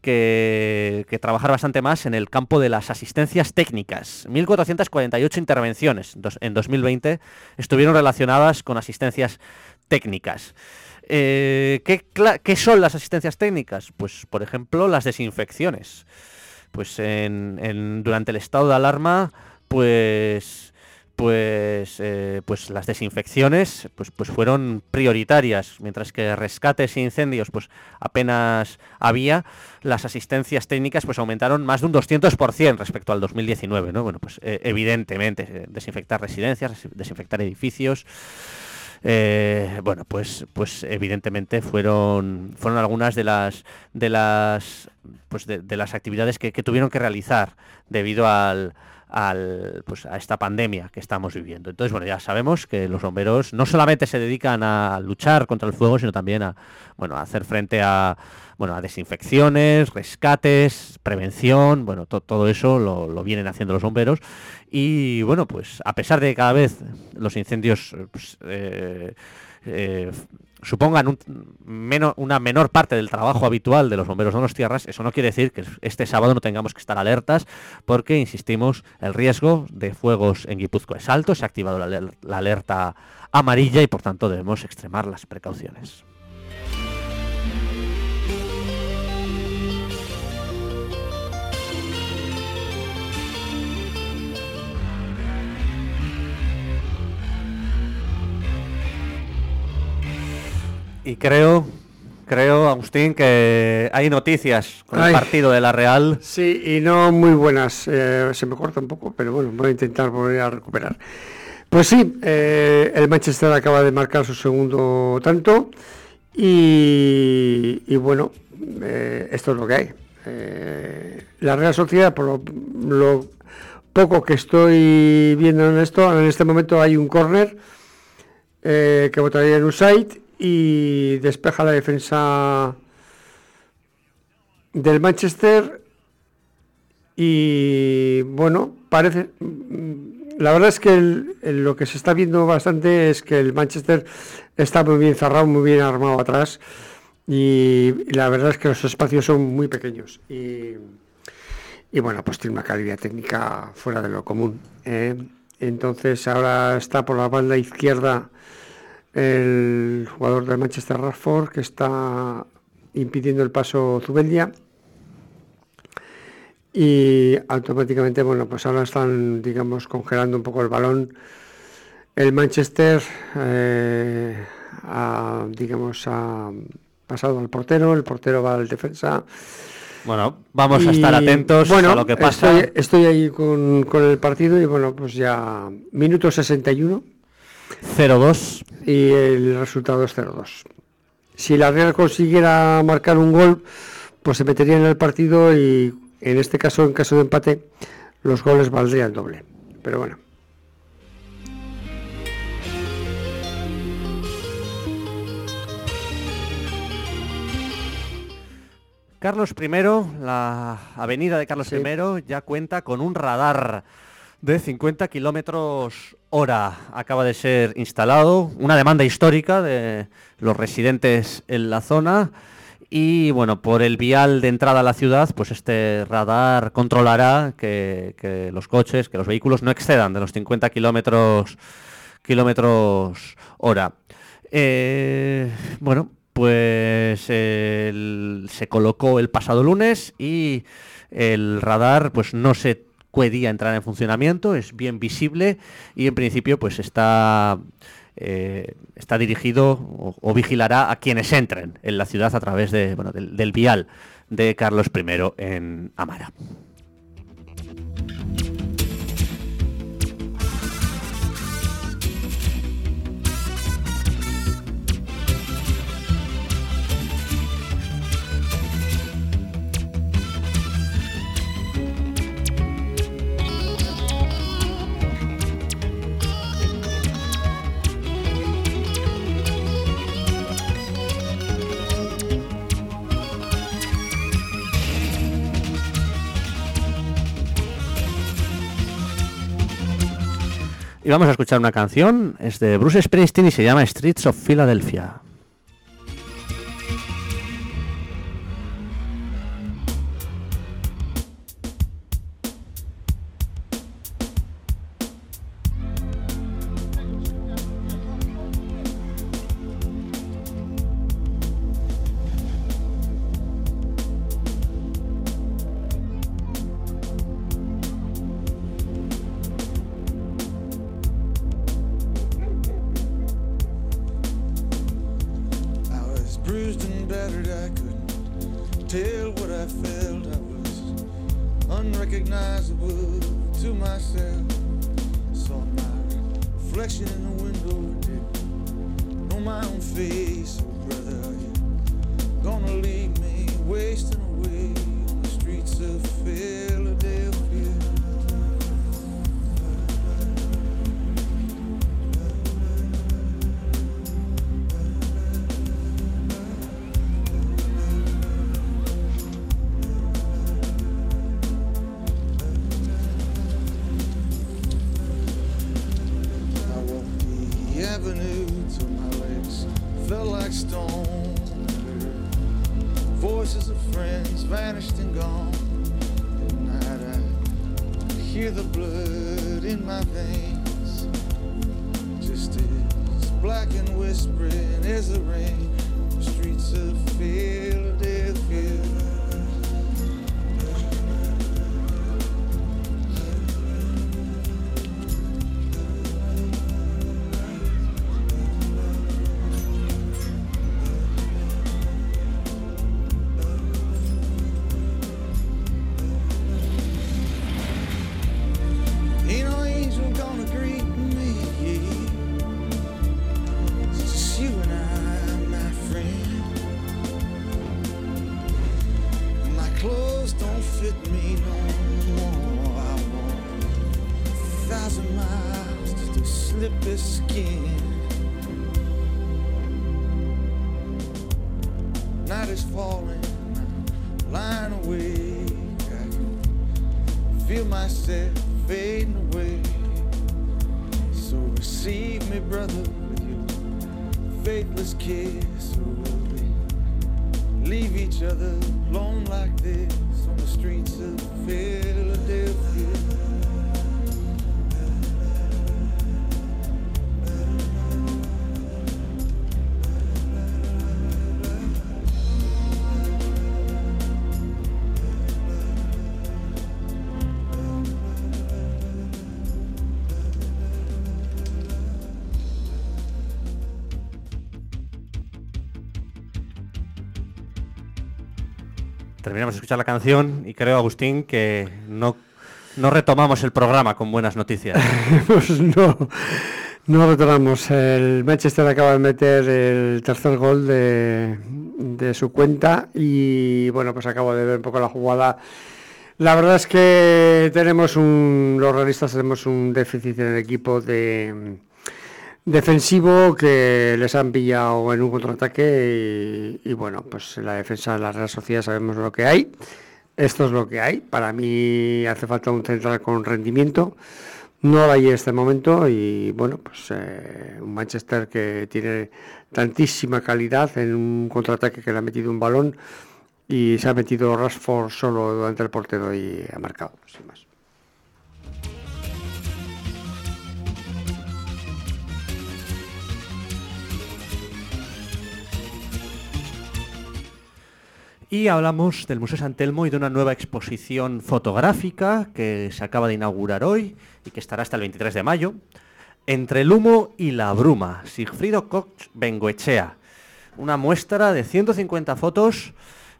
Speaker 1: que, trabajar bastante más en el campo de las asistencias técnicas. 1.448 intervenciones en 2020 estuvieron relacionadas con asistencias técnicas. Eh, ¿qué, qué son las asistencias técnicas? Pues, por ejemplo, las desinfecciones. Pues en- durante el estado de alarma, pues, pues, eh, pues las desinfecciones pues, pues fueron prioritarias, mientras que rescates e incendios pues apenas había, las asistencias técnicas pues aumentaron más de un 200% respecto al 2019, ¿no? Bueno, pues eh, evidentemente, eh, desinfectar residencias, des- desinfectar edificios, bueno, pues, pues evidentemente fueron, fueron algunas de las de las pues de, de las actividades que tuvieron que realizar debido al, al, pues a esta pandemia que estamos viviendo. Entonces, bueno, ya sabemos que los bomberos no solamente se dedican a luchar contra el fuego, sino también a bueno a hacer frente a bueno a desinfecciones, rescates, prevención, bueno, to- todo eso lo, vienen haciendo los bomberos. Y bueno, pues a pesar de que cada vez los incendios pues, eh, eh, supongan un, una menor parte del trabajo habitual de los bomberos de las tierras, eso no quiere decir que este sábado no tengamos que estar alertas, porque, insistimos, el riesgo de fuegos en Guipúzcoa es alto, se ha activado la alerta amarilla y por tanto debemos extremar las precauciones. Y creo, creo, Agustín, que hay noticias con
Speaker 3: Ay.
Speaker 1: el partido de la Real.
Speaker 3: Sí, y no muy buenas. eh, se me corta un poco, pero bueno, voy a intentar volver a recuperar. Pues sí, eh, el Manchester acaba de marcar su segundo tanto y, y bueno, eh, esto es lo que hay. La Real Sociedad, por lo, lo poco que estoy viendo en esto, en este momento hay un córner eh, que votaría en un site y despeja la defensa del Manchester y bueno, parece mm, la verdad es que el- lo que se está viendo bastante es que el Manchester está muy bien cerrado, muy bien armado atrás y la verdad es que los espacios son muy pequeños y, y bueno, pues tiene una calidad técnica fuera de lo común. ¿eh? Entonces ahora está por la banda izquierda el jugador del Manchester Rashford que está impidiendo el paso Zubeldia y automáticamente, bueno, pues ahora están, digamos, congelando un poco el balón. El Manchester, eh, ha, digamos, ha pasado al portero, el portero va al defensa.
Speaker 1: Bueno, vamos a estar atentos
Speaker 3: bueno,
Speaker 1: a lo que pasa.
Speaker 3: Estoy, estoy ahí con, con el partido y bueno, pues ya minuto 61
Speaker 1: 0-2.
Speaker 3: y el resultado es 0-2. Si la Real consiguiera marcar un gol, pues se metería en el partido y en este caso, en caso de empate, los goles valdrían doble. Pero bueno.
Speaker 1: Carlos I, la avenida de Carlos
Speaker 3: Sí.
Speaker 1: I, ya cuenta con un radar de 50 kilómetros hora. Acaba de ser instalado, una demanda histórica de los residentes en la zona. Y bueno, por el vial de entrada a la ciudad, pues este radar controlará que, los coches, que los vehículos no excedan de los 50 kilómetros kilómetros hora. Eh, bueno, pues se colocó el pasado lunes y el radar pues no se
Speaker 4: Cuedía entrar en funcionamiento, es bien visible y en principio pues está, eh, está dirigido o, vigilará a quienes entren en la ciudad a través de, bueno, del vial de Carlos I en Amara. Y vamos a escuchar una canción, es de Bruce Springsteen y se llama Streets of Philadelphia. Escuchar la canción y creo, Agustín, que no, no retomamos el programa con buenas noticias.
Speaker 3: pues no, no retornamos. El Manchester acaba de meter el tercer gol de, de su cuenta y bueno, pues acabo de ver un poco la jugada. La verdad es que tenemos un, los realistas tenemos un déficit en el equipo de defensivo que les han pillado en un contraataque y, bueno, pues la defensa de la Real Sociedad sabemos lo que hay. Esto es lo que hay. Para mí hace falta un central con rendimiento. No lo hay en este momento y bueno, pues eh, un Manchester que tiene tantísima calidad en un contraataque que le ha metido un balón y se ha metido Rashford solo durante el portero y ha marcado, sin más.
Speaker 1: Y hablamos del Museo San Telmo y de una nueva exposición fotográfica que se acaba de inaugurar hoy y que estará hasta el 23 de mayo. Entre el humo y la bruma, Sigfrido Koch Bengoechea. Una muestra de 150 fotos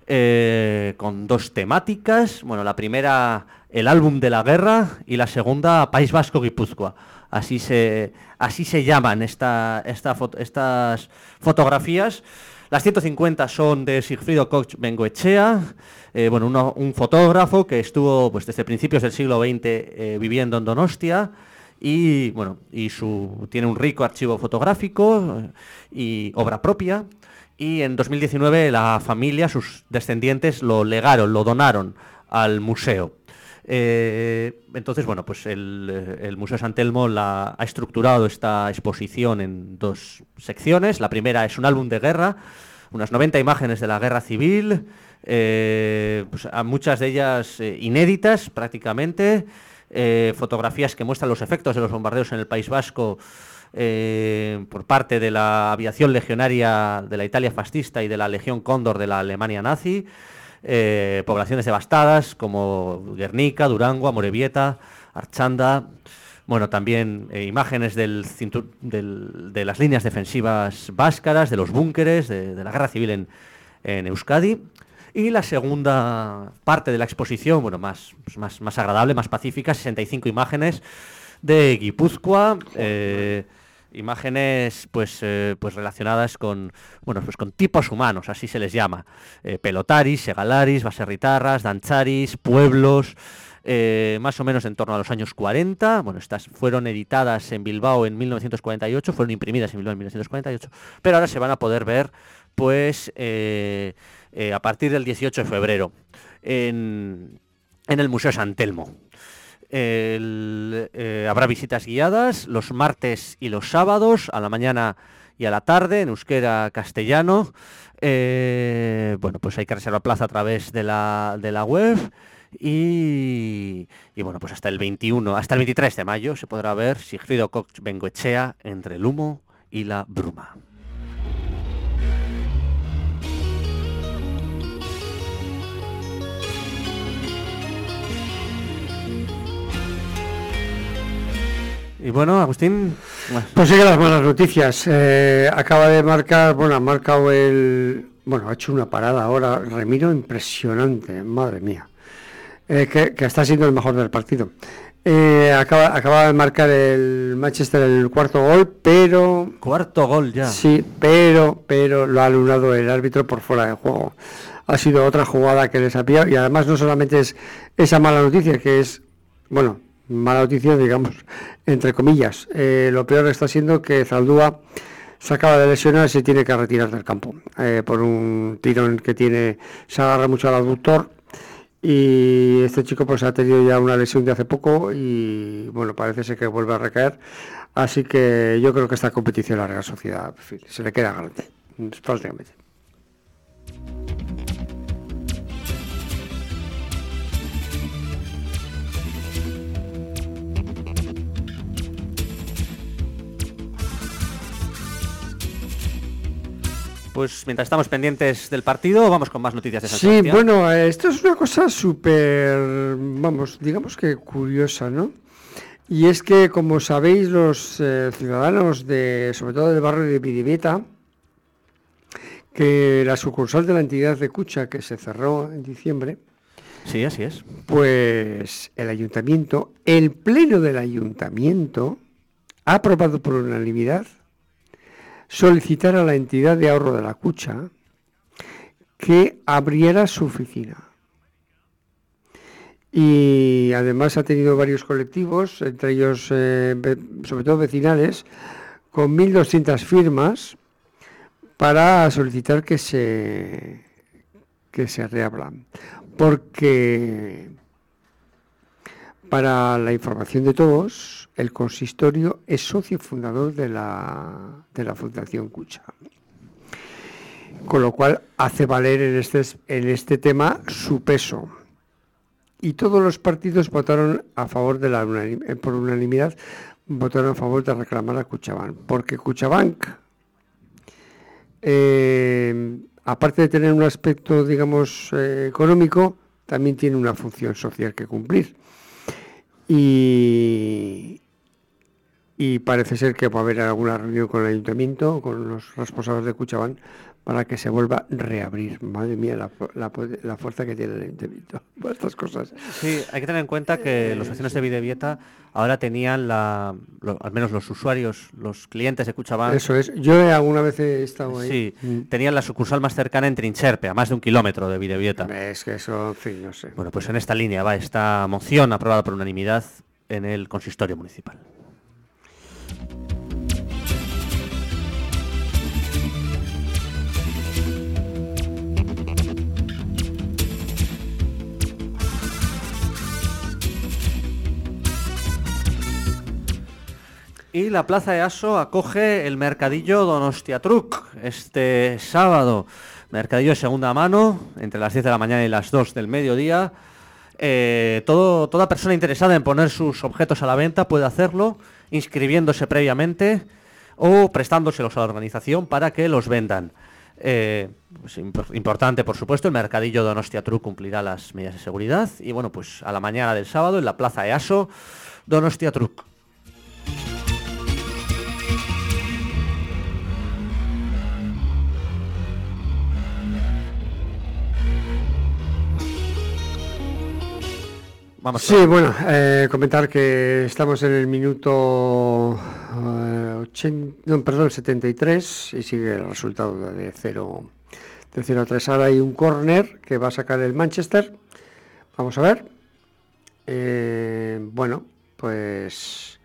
Speaker 1: eh, con dos temáticas. Bueno, la primera, el álbum de la guerra, y la segunda, País Vasco Guipúzcoa. Así se, así se llaman esta, esta estas fotografías. Las 150 son de Sigfrido Koch Bengoechea, eh, bueno, un fotógrafo que estuvo pues, desde principios del siglo XX eh, viviendo en Donostia y bueno, y su, tiene un rico archivo fotográfico eh, y obra propia. Y en 2019 la familia, sus descendientes, lo legaron, lo donaron al museo. Eh, entonces, bueno, pues el, Museo San Telmo ha estructurado esta exposición en dos secciones. La primera es un álbum de guerra, unas 90 imágenes de la guerra civil, eh, pues, muchas de ellas eh, inéditas prácticamente, fotografías que muestran los efectos de los bombardeos en el País Vasco por parte de la aviación legionaria de la Italia fascista y de la Legión Cóndor de la Alemania nazi, eh, poblaciones devastadas como Guernica, Durango, Amorebieta, Archanda, bueno, también eh, imágenes del del- de las líneas defensivas báscaras, de los búnkeres, de, la guerra civil en, Euskadi. Y la segunda parte de la exposición, bueno, más, más, más agradable, más pacífica, 65 imágenes de Guipúzcoa, eh, imágenes pues, eh, pues relacionadas con, bueno, pues con tipos humanos, así se les llama. Eh, pelotaris, segalaris, baserritarras, dancharis, pueblos, eh, más o menos en torno a los años 40. Bueno, estas fueron editadas en Bilbao en 1948, fueron imprimidas en Bilbao en 1948, pero ahora se van a poder ver pues a partir del 18 de febrero en, en el Museo San Telmo. Eh, habrá visitas guiadas los martes y los sábados, a la mañana y a la tarde, en euskera castellano. Eh, bueno, pues hay que reservar plaza a través de la, de la web. Y, y bueno, pues hasta el 21, hasta el 23 de mayo se podrá ver Sigfrido Koch Bengoechea entre el humo y la bruma. Y bueno, Agustín,
Speaker 3: Pues sigue las malas noticias. Eh, acaba de marcar, bueno, ha marcado el. Bueno, ha hecho una parada ahora, Remiro, impresionante, madre mía. Eh, que, que está siendo el mejor del partido. Eh, acaba, acaba de marcar el Manchester el cuarto gol, pero.
Speaker 1: cuarto gol ya.
Speaker 3: Sí, pero, pero lo ha anulado el árbitro por fuera de juego. Ha sido otra jugada que les ha pillado y además no solamente es esa mala noticia, que es, bueno, mala noticia, digamos, entre comillas. Eh, lo peor está siendo que Zaldúa se acaba de lesionar y se tiene que retirar del campo eh, por un tirón que tiene, se agarra mucho al aductor y este chico pues ha tenido ya una lesión de hace poco y bueno, parece ser que vuelve a recaer. Así que yo creo que esta competición la Real Sociedad se le queda grande, prácticamente.
Speaker 1: Pues mientras estamos pendientes del partido, vamos con más noticias de San
Speaker 3: Sí,
Speaker 1: Sebastián.
Speaker 3: bueno, esto es una cosa súper, vamos, digamos que curiosa, ¿no? Y es que, como sabéis, los eh, ciudadanos de, sobre todo del barrio de Pidiveta, que la sucursal de la entidad de Cucha, que se cerró en diciembre,
Speaker 1: Sí, así es.
Speaker 3: pues el ayuntamiento, el pleno del ayuntamiento, ha aprobado por unanimidad solicitar a la entidad de ahorro de la Cucha que abriera su oficina. Y además ha tenido varios colectivos, entre ellos, eh, sobre todo vecinales, con 1.200 firmas para solicitar que se, que se reabran. Porque, para la información de todos, el consistorio es socio fundador de la, de la Fundación Cucha. Con lo cual hace valer en este, en este tema su peso. Y todos los partidos votaron a favor de la eh, por unanimidad, votaron a favor de reclamar a Cuchabank. Porque Cuchabank eh, aparte de tener un aspecto, digamos, eh, económico, también tiene una función social que cumplir. Y, y parece ser que va a haber alguna reunión con el ayuntamiento, con los responsables de Cuchabán, para que se vuelva a reabrir. Madre mía, la, fuerza que tiene el ayuntamiento para estas cosas.
Speaker 1: Sí, hay que tener en cuenta que los vecinos de Videvieta ahora tenían la, lo- al menos los usuarios, los clientes de Cuchabán,
Speaker 3: Eso es. Yo he- alguna vez he estado ahí.
Speaker 1: sí,
Speaker 3: Mm.
Speaker 1: tenían la sucursal más cercana en Trincherpe, a más de un kilómetro de Videvieta.
Speaker 3: Es que eso, en fin, no sé.
Speaker 1: Bueno, pues en esta línea va esta moción aprobada por unanimidad en el consistorio municipal. Y la Plaza de Aso acoge el mercadillo Donostiatruc este sábado. Mercadillo de segunda mano, entre las 10 de la mañana y las 2 del mediodía. Eh, toda persona interesada en poner sus objetos a la venta puede hacerlo inscribiéndose previamente o prestándoselos a la organización para que los vendan. Eh, pues impor- importante, por supuesto, el mercadillo Donostiatruc cumplirá las medidas de seguridad. Y bueno, pues a la mañana del sábado en la Plaza EASO, Donostiatruc. Vamos
Speaker 3: Sí, bueno, eh, comentar que estamos en el minuto eh, 80, no, perdón, 73 y sigue el resultado de 0, de 0 a 3. Ahora hay un córner que va a sacar el Manchester. Vamos a ver. Eh, bueno, pues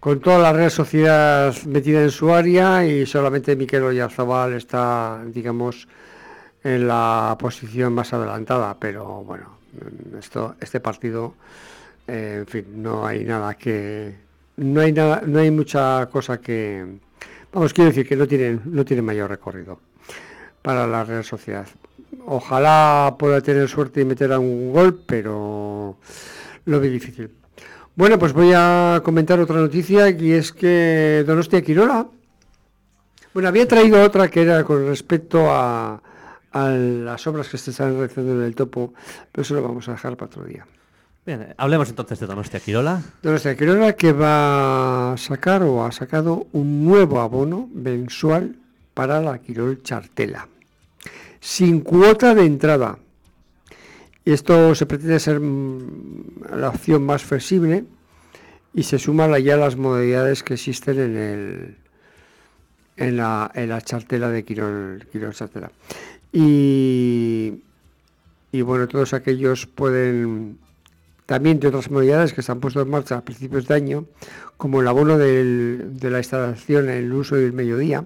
Speaker 3: con toda la Real Sociedad metida en su área y solamente Miquel Oyarzabal está, digamos, en la posición más adelantada, pero bueno, esto, este partido, eh, en fin, no hay nada que, no hay nada, no hay mucha cosa que, vamos, quiero decir que no tienen, no tiene mayor recorrido para la Real Sociedad. Ojalá pueda tener suerte y meter a un gol, pero lo veo difícil. Bueno, pues voy a comentar otra noticia y es que Donostia Quirola, bueno, había traído otra que era con respecto a, a las obras que se están realizando en el topo, pero eso lo vamos a dejar para otro día.
Speaker 1: Bien, hablemos entonces de Donostia Quirola.
Speaker 3: Donostia Quirola que va a sacar o ha sacado un nuevo abono mensual para la Quirol Chartela, sin cuota de entrada. Y esto se pretende ser mm, la opción más flexible y se suman ya las modalidades que existen en el en la, en la chartela de Quirol, Quirol Chartela. Y, y bueno, todos aquellos pueden también de otras modalidades que se han puesto en marcha a principios de año, como el abono de la instalación en el uso del mediodía,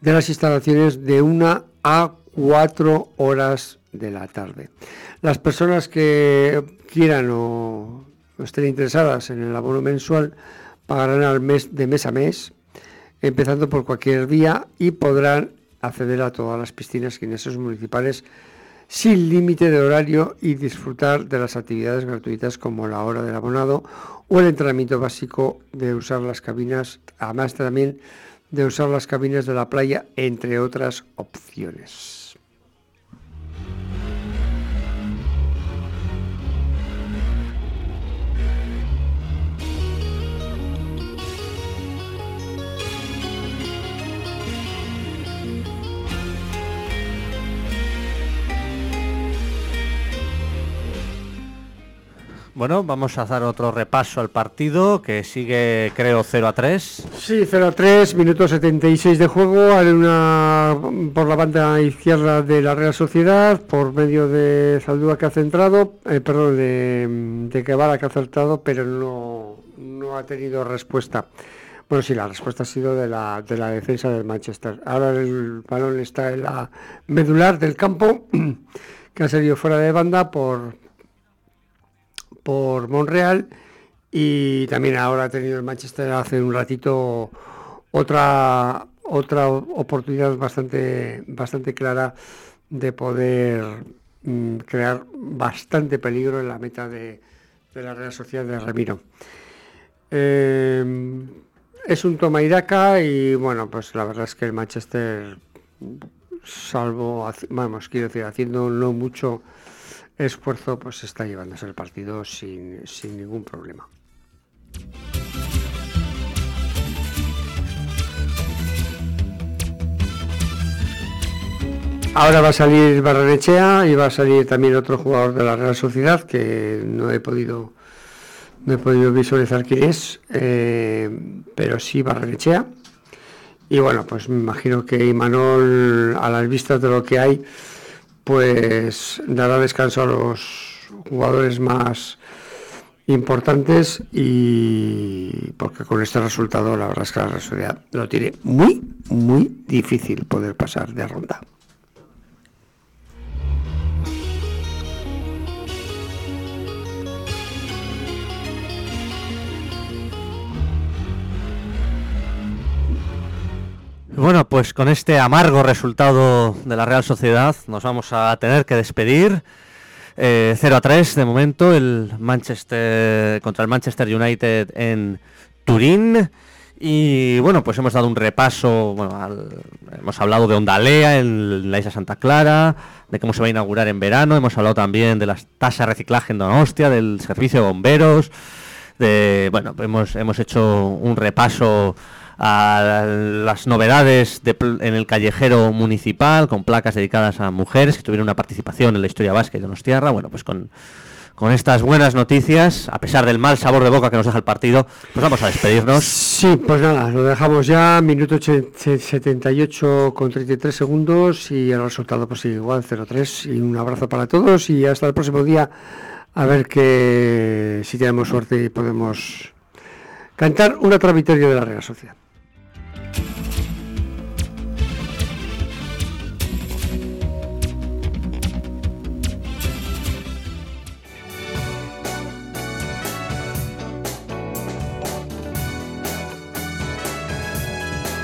Speaker 3: de las instalaciones de una a cuatro horas de la tarde. Las personas que quieran o estén interesadas en el abono mensual pagarán al mes de mes a mes, empezando por cualquier día y podrán acceder a todas las piscinas esos municipales sin límite de horario y disfrutar de las actividades gratuitas como la hora del abonado o el entrenamiento básico de usar las cabinas, además también de usar las cabinas de la playa, entre otras opciones.
Speaker 1: Bueno, vamos a dar otro repaso al partido que sigue, creo, 0 a 3.
Speaker 3: Sí, 0-3, minuto 76 de juego, una por la banda izquierda de la Real Sociedad, por medio de Zaldúa que ha centrado, eh, perdón, de, de Guevara que ha acertado, pero no, no ha tenido respuesta. Bueno, sí, la respuesta ha sido de la, de la defensa del Manchester. Ahora el balón está en la medular del campo, que ha salido fuera de banda por, por Monreal y también ahora ha tenido el Manchester hace un ratito otra otra oportunidad bastante bastante clara de poder mm, crear bastante peligro en la meta de, de la Real Sociedad de Ramiro. Eh, es un toma y daca y bueno, pues la verdad es que el Manchester salvo, vamos, quiero decir, haciendo no mucho esfuerzo, pues está llevándose el partido sin, sin ningún problema. Ahora va a salir Barrenechea y va a salir también otro jugador de la Real Sociedad que no he podido no he podido visualizar quién es, eh, pero sí Barrenechea. Y bueno, pues me imagino que Imanol, a las vistas de lo que hay, pues dará descanso a los jugadores más importantes y porque con este resultado la verdad es que la Real Sociedad lo tiene muy, muy difícil poder pasar de ronda.
Speaker 1: Bueno, pues con este amargo resultado de la Real Sociedad nos vamos a tener que despedir. Eh, 0 a 3 de momento el Manchester contra el Manchester United en Turín. Y bueno, pues hemos dado un repaso, bueno, al- hemos hablado de Ondalea en la isla Santa Clara, de cómo se va a inaugurar en verano, hemos hablado también de las tasas de reciclaje en Donostia, del servicio de bomberos, bueno, hemos, hemos hecho un repaso a las novedades de en el callejero municipal con placas dedicadas a mujeres que tuvieron una participación en la historia vasca y Donostiarra. Bueno, pues con, con estas buenas noticias, a pesar del mal sabor de boca que nos deja el partido, pues vamos a despedirnos.
Speaker 3: Sí, pues nada, lo dejamos ya, minuto oche- se- 78 con 33 segundos y el resultado pues igual, 0-3 y un abrazo para todos y hasta el próximo día a ver que si tenemos suerte y podemos cantar una otra de la Real Sociedad.